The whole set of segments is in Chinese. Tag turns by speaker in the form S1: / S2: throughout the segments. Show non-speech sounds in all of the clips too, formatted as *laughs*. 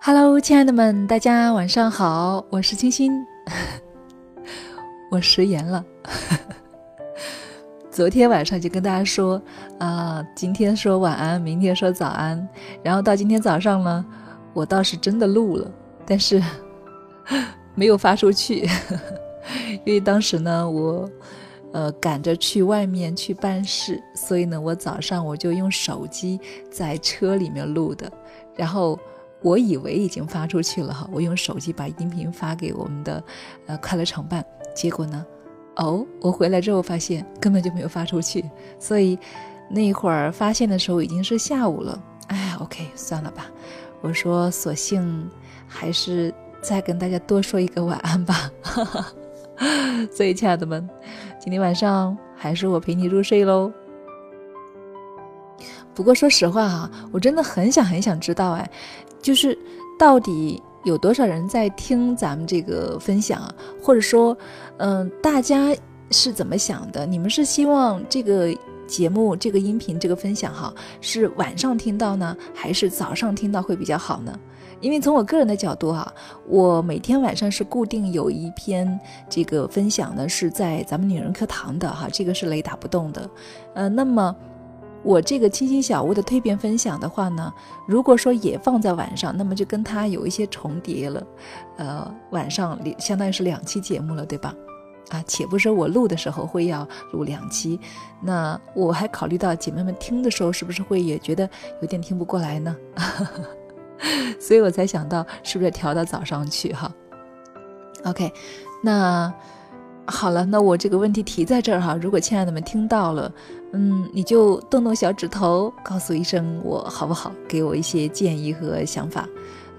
S1: Hello，亲爱的们，大家晚上好，我是清新。*laughs* 我食言了，*laughs* 昨天晚上就跟大家说啊，今天说晚安，明天说早安，然后到今天早上呢，我倒是真的录了，但是 *laughs* 没有发出去，因为当时呢，我呃赶着去外面去办事，所以呢，我早上我就用手机在车里面录的，然后。我以为已经发出去了哈，我用手机把音频发给我们的呃快乐厂办，结果呢，哦，我回来之后发现根本就没有发出去，所以那会儿发现的时候已经是下午了。哎，OK，算了吧，我说索性还是再跟大家多说一个晚安吧。*laughs* 所以亲爱的们，今天晚上还是我陪你入睡喽。不过说实话哈，我真的很想很想知道哎。就是到底有多少人在听咱们这个分享啊？或者说，嗯，大家是怎么想的？你们是希望这个节目、这个音频、这个分享哈，是晚上听到呢，还是早上听到会比较好呢？因为从我个人的角度哈，我每天晚上是固定有一篇这个分享呢，是在咱们女人课堂的哈，这个是雷打不动的。呃，那么。我这个清新小屋的蜕变分享的话呢，如果说也放在晚上，那么就跟它有一些重叠了，呃，晚上相当于是两期节目了，对吧？啊，且不说我录的时候会要录两期，那我还考虑到姐妹们听的时候是不是会也觉得有点听不过来呢？*laughs* *laughs* 所以我才想到是不是调到早上去哈？OK，那。好了，那我这个问题提在这儿哈。如果亲爱的们听到了，嗯，你就动动小指头，告诉一声我好不好？给我一些建议和想法，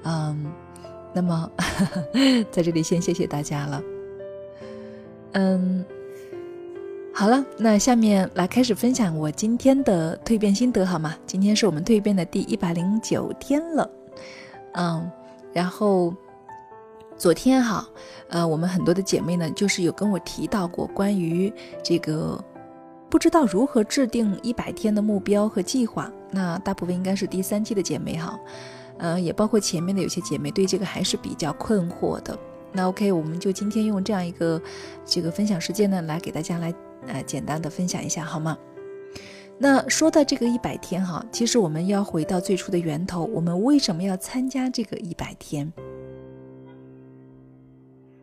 S1: 嗯，那么 *laughs* 在这里先谢谢大家了。嗯，好了，那下面来开始分享我今天的蜕变心得好吗？今天是我们蜕变的第一百零九天了，嗯，然后。昨天哈，呃，我们很多的姐妹呢，就是有跟我提到过关于这个不知道如何制定一百天的目标和计划。那大部分应该是第三期的姐妹哈，呃，也包括前面的有些姐妹对这个还是比较困惑的。那 OK，我们就今天用这样一个这个分享时间呢，来给大家来呃简单的分享一下好吗？那说到这个一百天哈，其实我们要回到最初的源头，我们为什么要参加这个一百天？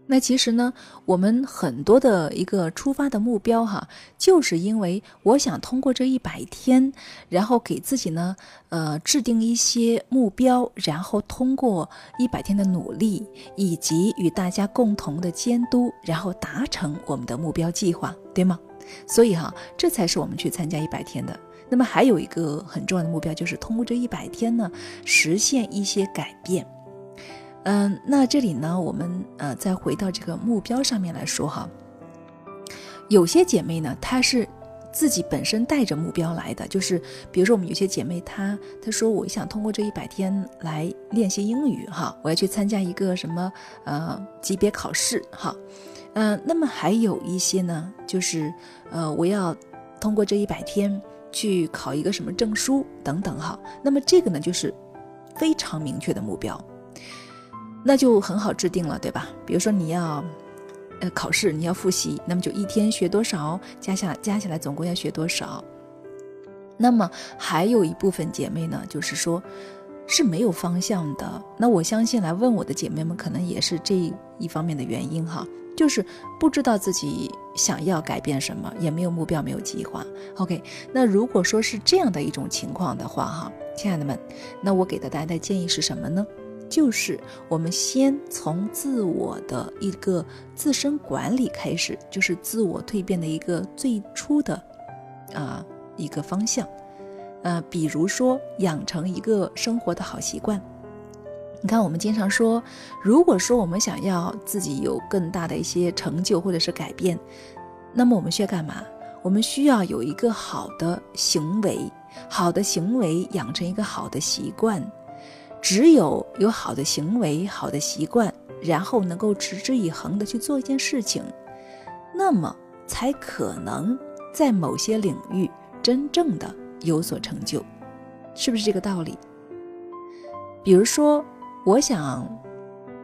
S1: 那其实呢，我们很多的一个出发的目标哈，就是因为我想通过这一百天，然后给自己呢，呃，制定一些目标，然后通过一百天的努力，以及与大家共同的监督，然后达成我们的目标计划，对吗？所以哈，这才是我们去参加一百天的。那么还有一个很重要的目标，就是通过这一百天呢，实现一些改变。嗯，那这里呢，我们呃再回到这个目标上面来说哈。有些姐妹呢，她是自己本身带着目标来的，就是比如说我们有些姐妹，她她说我想通过这一百天来练习英语哈，我要去参加一个什么呃级别考试哈。嗯，那么还有一些呢，就是呃我要通过这一百天去考一个什么证书等等哈。那么这个呢，就是非常明确的目标。那就很好制定了，对吧？比如说你要，呃，考试你要复习，那么就一天学多少，加下加起来总共要学多少。那么还有一部分姐妹呢，就是说是没有方向的。那我相信来问我的姐妹们，可能也是这一方面的原因哈，就是不知道自己想要改变什么，也没有目标，没有计划。OK，那如果说是这样的一种情况的话哈，亲爱的们，那我给的大家的建议是什么呢？就是我们先从自我的一个自身管理开始，就是自我蜕变的一个最初的啊一个方向，呃，比如说养成一个生活的好习惯。你看，我们经常说，如果说我们想要自己有更大的一些成就或者是改变，那么我们需要干嘛？我们需要有一个好的行为，好的行为养成一个好的习惯。只有有好的行为、好的习惯，然后能够持之以恒的去做一件事情，那么才可能在某些领域真正的有所成就。是不是这个道理？比如说，我想，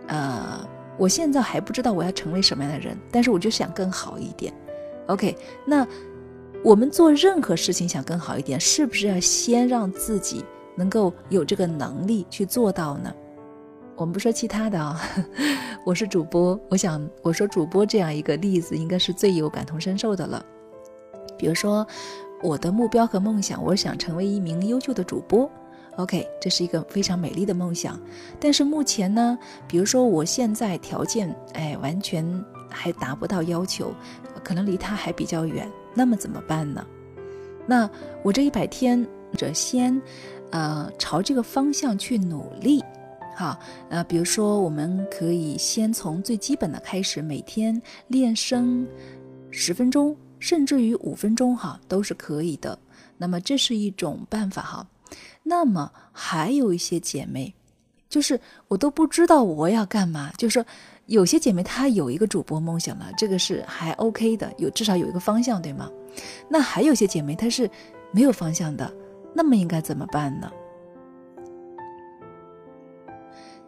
S1: 呃，我现在还不知道我要成为什么样的人，但是我就想更好一点。OK，那我们做任何事情想更好一点，是不是要先让自己能够有这个能力去做到呢？我们不说其他的啊，*laughs* 我是主播，我想我说主播这样一个例子，应该是最有感同身受的了。比如说，我的目标和梦想，我想成为一名优秀的主播。OK，这是一个非常美丽的梦想。但是目前呢，比如说我现在条件，哎，完全还达不到要求，可能离他还比较远。那么怎么办呢？那我这一百天，者先，呃，朝这个方向去努力。好，呃，比如说，我们可以先从最基本的开始，每天练声十分钟，甚至于五分钟，哈，都是可以的。那么这是一种办法，哈。那么还有一些姐妹，就是我都不知道我要干嘛，就是说有些姐妹她有一个主播梦想了，这个是还 OK 的，有至少有一个方向，对吗？那还有些姐妹她是没有方向的，那么应该怎么办呢？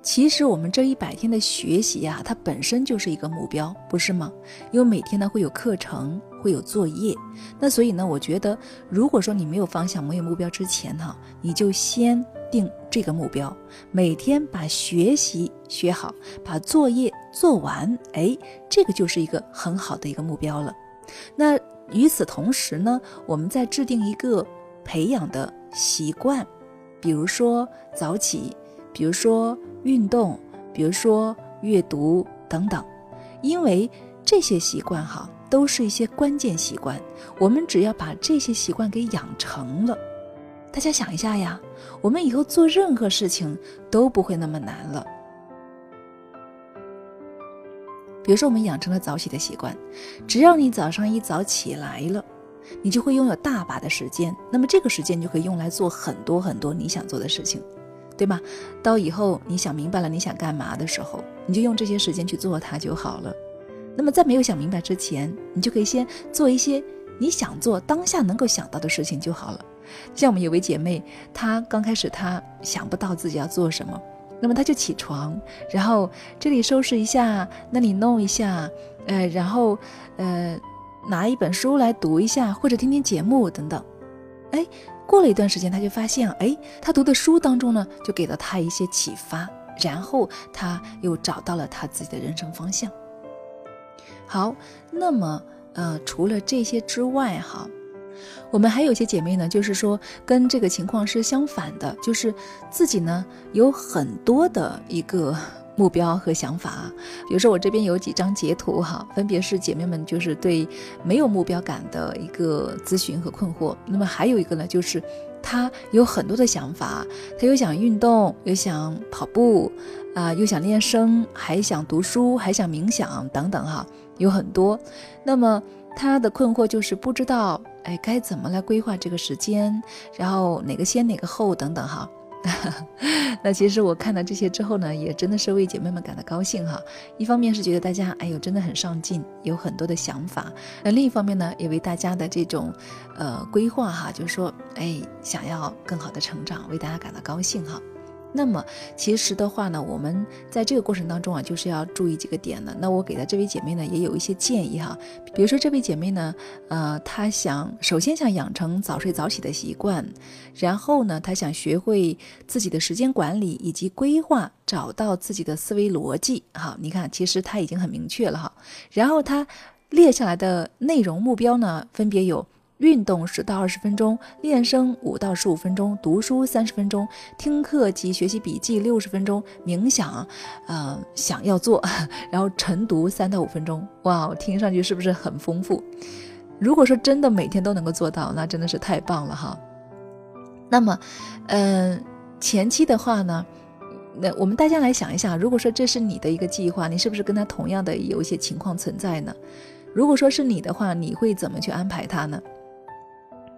S1: 其实我们这一百天的学习呀，它本身就是一个目标，不是吗？因为每天呢会有课程，会有作业，那所以呢，我觉得如果说你没有方向、没有目标之前哈，你就先定这个目标，每天把学习学好，把作业做完，哎，这个就是一个很好的一个目标了。那与此同时呢，我们再制定一个培养的习惯，比如说早起。比如说运动，比如说阅读等等，因为这些习惯哈都是一些关键习惯，我们只要把这些习惯给养成了，大家想一下呀，我们以后做任何事情都不会那么难了。比如说我们养成了早起的习惯，只要你早上一早起来了，你就会拥有大把的时间，那么这个时间就可以用来做很多很多你想做的事情。对吧？到以后你想明白了你想干嘛的时候，你就用这些时间去做它就好了。那么在没有想明白之前，你就可以先做一些你想做当下能够想到的事情就好了。像我们有位姐妹，她刚开始她想不到自己要做什么，那么她就起床，然后这里收拾一下，那里弄一下，呃，然后呃拿一本书来读一下，或者听听节目等等，哎。过了一段时间，他就发现，哎，他读的书当中呢，就给了他一些启发，然后他又找到了他自己的人生方向。好，那么，呃，除了这些之外，哈，我们还有些姐妹呢，就是说跟这个情况是相反的，就是自己呢有很多的一个。目标和想法，比如说我这边有几张截图哈，分别是姐妹们就是对没有目标感的一个咨询和困惑。那么还有一个呢，就是她有很多的想法，她又想运动，又想跑步，啊，又想练声，还想读书，还想冥想等等哈，有很多。那么他的困惑就是不知道，哎，该怎么来规划这个时间，然后哪个先哪个后等等哈。*laughs* 那其实我看到这些之后呢，也真的是为姐妹们感到高兴哈。一方面是觉得大家哎呦真的很上进，有很多的想法；那另一方面呢，也为大家的这种呃规划哈，就是说哎想要更好的成长，为大家感到高兴哈。那么其实的话呢，我们在这个过程当中啊，就是要注意几个点的。那我给的这位姐妹呢，也有一些建议哈。比如说这位姐妹呢，呃，她想首先想养成早睡早起的习惯，然后呢，她想学会自己的时间管理以及规划，找到自己的思维逻辑。好，你看，其实她已经很明确了哈。然后她列下来的内容目标呢，分别有。运动十到二十分钟，练声五到十五分钟，读书三十分钟，听课及学习笔记六十分钟，冥想，呃，想要做，然后晨读三到五分钟。哇，听上去是不是很丰富？如果说真的每天都能够做到，那真的是太棒了哈。那么，嗯，前期的话呢，那我们大家来想一下，如果说这是你的一个计划，你是不是跟他同样的有一些情况存在呢？如果说是你的话，你会怎么去安排它呢？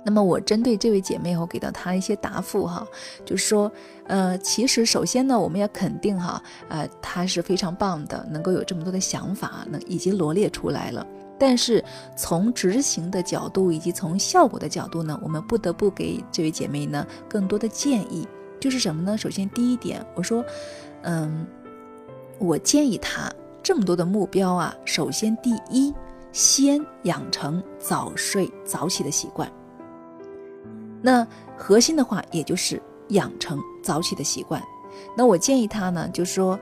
S1: 那么我针对这位姐妹，我给到她一些答复哈，就是说，呃，其实首先呢，我们要肯定哈，呃，她是非常棒的，能够有这么多的想法，能已经罗列出来了。但是从执行的角度以及从效果的角度呢，我们不得不给这位姐妹呢更多的建议，就是什么呢？首先第一点，我说，嗯，我建议她这么多的目标啊，首先第一，先养成早睡早起的习惯。那核心的话，也就是养成早起的习惯。那我建议他呢，就是说，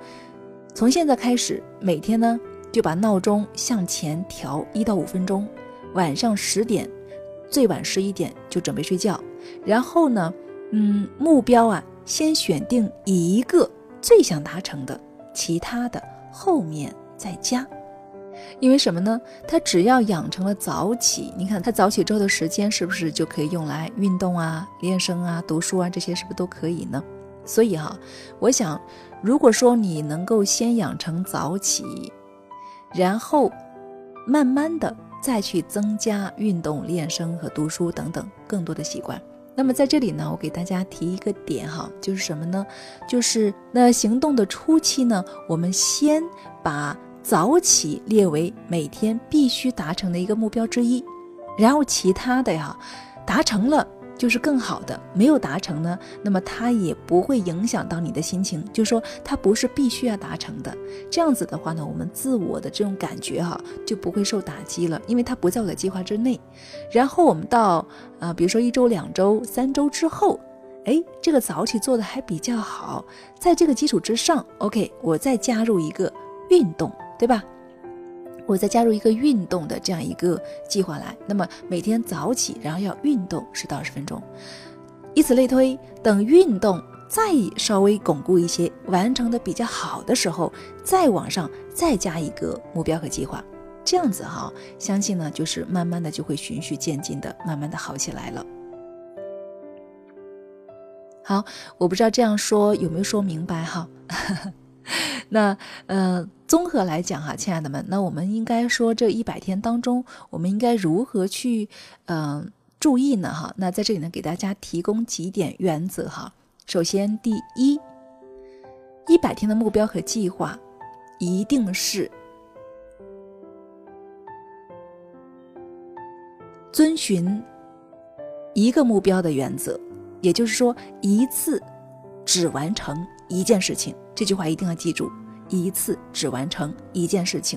S1: 从现在开始，每天呢。就把闹钟向前调一到五分钟，晚上十点，最晚十一点就准备睡觉。然后呢，嗯，目标啊，先选定一个最想达成的，其他的后面再加。因为什么呢？他只要养成了早起，你看他早起之后的时间是不是就可以用来运动啊、练声啊、读书啊，这些是不是都可以呢？所以哈，我想，如果说你能够先养成早起，然后，慢慢的再去增加运动、练声和读书等等更多的习惯。那么在这里呢，我给大家提一个点哈，就是什么呢？就是那行动的初期呢，我们先把早起列为每天必须达成的一个目标之一，然后其他的呀，达成了。就是更好的，没有达成呢，那么它也不会影响到你的心情，就说它不是必须要达成的。这样子的话呢，我们自我的这种感觉哈就不会受打击了，因为它不在我的计划之内。然后我们到呃，比如说一周、两周、三周之后，哎，这个早起做的还比较好，在这个基础之上，OK，我再加入一个运动，对吧？我再加入一个运动的这样一个计划来，那么每天早起，然后要运动十到二十分钟，以此类推。等运动再稍微巩固一些，完成的比较好的时候，再往上再加一个目标和计划，这样子哈，相信呢就是慢慢的就会循序渐进的，慢慢的好起来了。好，我不知道这样说有没有说明白哈。那呃，综合来讲哈，亲爱的们，那我们应该说这一百天当中，我们应该如何去嗯注意呢？哈，那在这里呢，给大家提供几点原则哈。首先，第一，一百天的目标和计划一定是遵循一个目标的原则，也就是说，一次只完成一件事情。这句话一定要记住，一次只完成一件事情。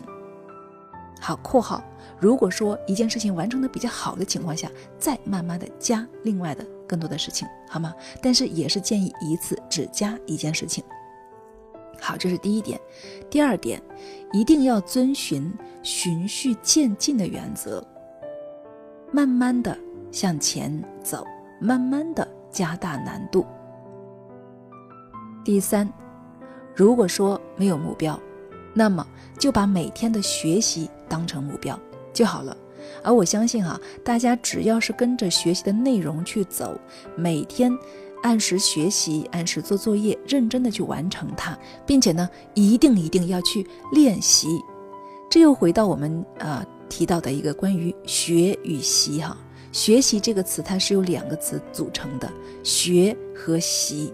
S1: 好，括号，如果说一件事情完成的比较好的情况下，再慢慢的加另外的更多的事情，好吗？但是也是建议一次只加一件事情。好，这是第一点。第二点，一定要遵循循序渐进的原则，慢慢的向前走，慢慢的加大难度。第三。如果说没有目标，那么就把每天的学习当成目标就好了。而我相信哈，大家只要是跟着学习的内容去走，每天按时学习，按时做作业，认真的去完成它，并且呢，一定一定要去练习。这又回到我们呃提到的一个关于学与习哈，学习这个词它是由两个词组成的，学和习。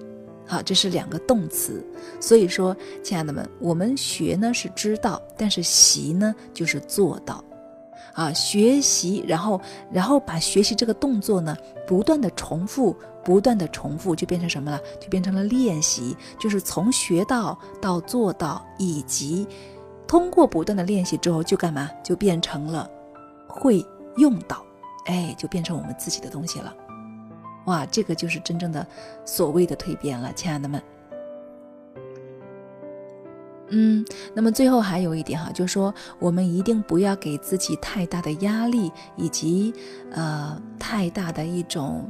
S1: 好，这是两个动词，所以说，亲爱的们，我们学呢是知道，但是习呢就是做到，啊，学习，然后，然后把学习这个动作呢不断的重复，不断的重复，就变成什么了？就变成了练习，就是从学到到做到，以及通过不断的练习之后，就干嘛？就变成了会用到，哎，就变成我们自己的东西了。哇，这个就是真正的所谓的蜕变了，亲爱的们。嗯，那么最后还有一点哈，就是说我们一定不要给自己太大的压力，以及呃太大的一种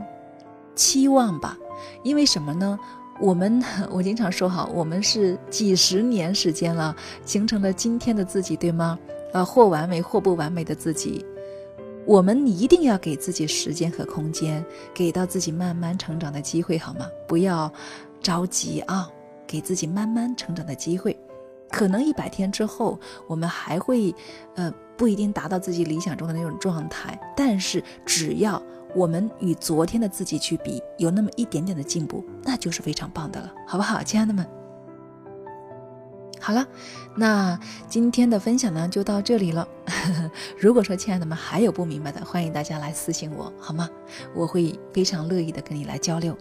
S1: 期望吧。因为什么呢？我们 *laughs* 我经常说哈，我们是几十年时间了，形成了今天的自己，对吗？呃，或完美或不完美的自己。我们一定要给自己时间和空间，给到自己慢慢成长的机会，好吗？不要着急啊，给自己慢慢成长的机会。可能一百天之后，我们还会，呃，不一定达到自己理想中的那种状态。但是，只要我们与昨天的自己去比，有那么一点点的进步，那就是非常棒的了，好不好，亲爱的们？好了，那今天的分享呢就到这里了。*laughs* 如果说亲爱的们还有不明白的，欢迎大家来私信我，好吗？我会非常乐意的跟你来交流。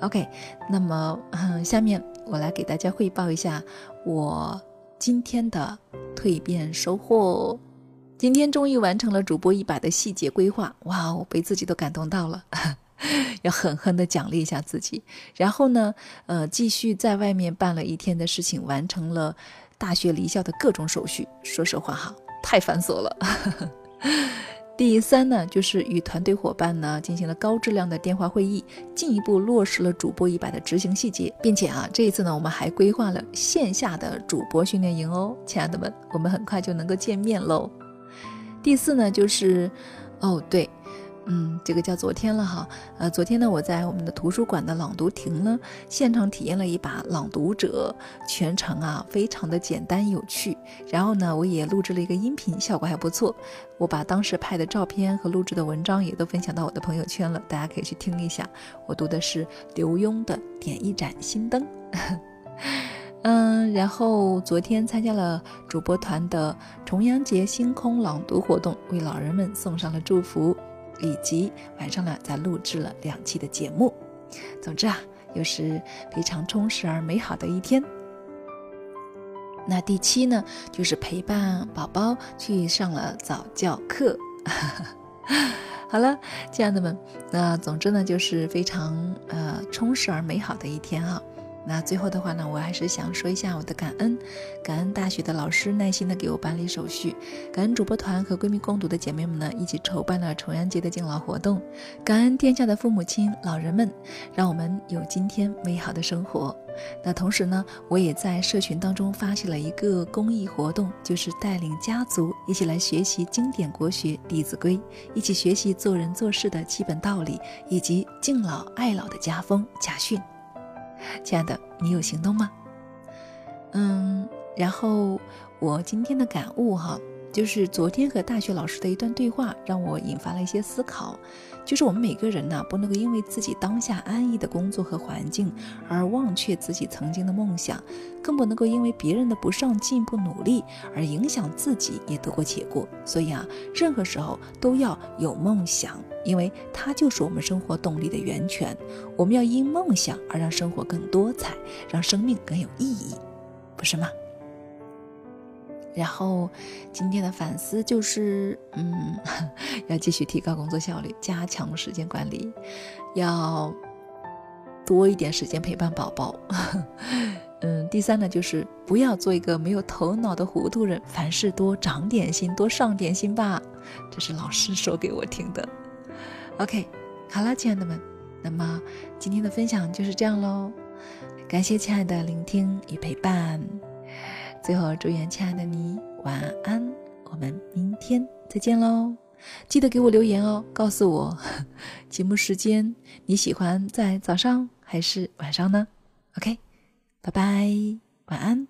S1: OK，那么下面我来给大家汇报一下我今天的蜕变收获。今天终于完成了主播一百的细节规划，哇，我被自己都感动到了。*laughs* 要狠狠地奖励一下自己，然后呢，呃，继续在外面办了一天的事情，完成了大学离校的各种手续。说实话哈，太繁琐了。*laughs* 第三呢，就是与团队伙伴呢进行了高质量的电话会议，进一步落实了主播一百的执行细节，并且啊，这一次呢，我们还规划了线下的主播训练营哦，亲爱的们，我们很快就能够见面喽。第四呢，就是哦，对。嗯，这个叫昨天了哈，呃，昨天呢，我在我们的图书馆的朗读亭呢，现场体验了一把朗读者，全程啊非常的简单有趣。然后呢，我也录制了一个音频，效果还不错。我把当时拍的照片和录制的文章也都分享到我的朋友圈了，大家可以去听一下。我读的是刘墉的《点一盏心灯》。嗯，然后昨天参加了主播团的重阳节星空朗读活动，为老人们送上了祝福。以及晚上呢，再录制了两期的节目。总之啊，又是非常充实而美好的一天。那第七呢，就是陪伴宝宝去上了早教课。*laughs* 好了，亲爱的们，那总之呢，就是非常呃充实而美好的一天啊。那最后的话呢，我还是想说一下我的感恩，感恩大学的老师耐心的给我办理手续，感恩主播团和闺蜜共读的姐妹们呢一起筹办了重阳节的敬老活动，感恩天下的父母亲老人们，让我们有今天美好的生活。那同时呢，我也在社群当中发起了一个公益活动，就是带领家族一起来学习经典国学《弟子规》，一起学习做人做事的基本道理，以及敬老爱老的家风家训。亲爱的，你有行动吗？嗯，然后我今天的感悟哈，就是昨天和大学老师的一段对话，让我引发了一些思考。就是我们每个人呢，不能够因为自己当下安逸的工作和环境而忘却自己曾经的梦想，更不能够因为别人的不上进、不努力而影响自己也得过且过。所以啊，任何时候都要有梦想，因为它就是我们生活动力的源泉。我们要因梦想而让生活更多彩，让生命更有意义，不是吗？然后，今天的反思就是，嗯，*laughs* 要继续提高工作效率，加强时间管理，要多一点时间陪伴宝宝。*laughs* 嗯，第三呢，就是不要做一个没有头脑的糊涂人，凡事多长点心，多上点心吧。这是老师说给我听的。OK，好了，亲爱的们，那么今天的分享就是这样喽。感谢亲爱的聆听与陪伴。最后，祝愿亲爱的你晚安，我们明天再见喽！记得给我留言哦，告诉我 *laughs* 节目时间，你喜欢在早上还是晚上呢？OK，拜拜，晚安。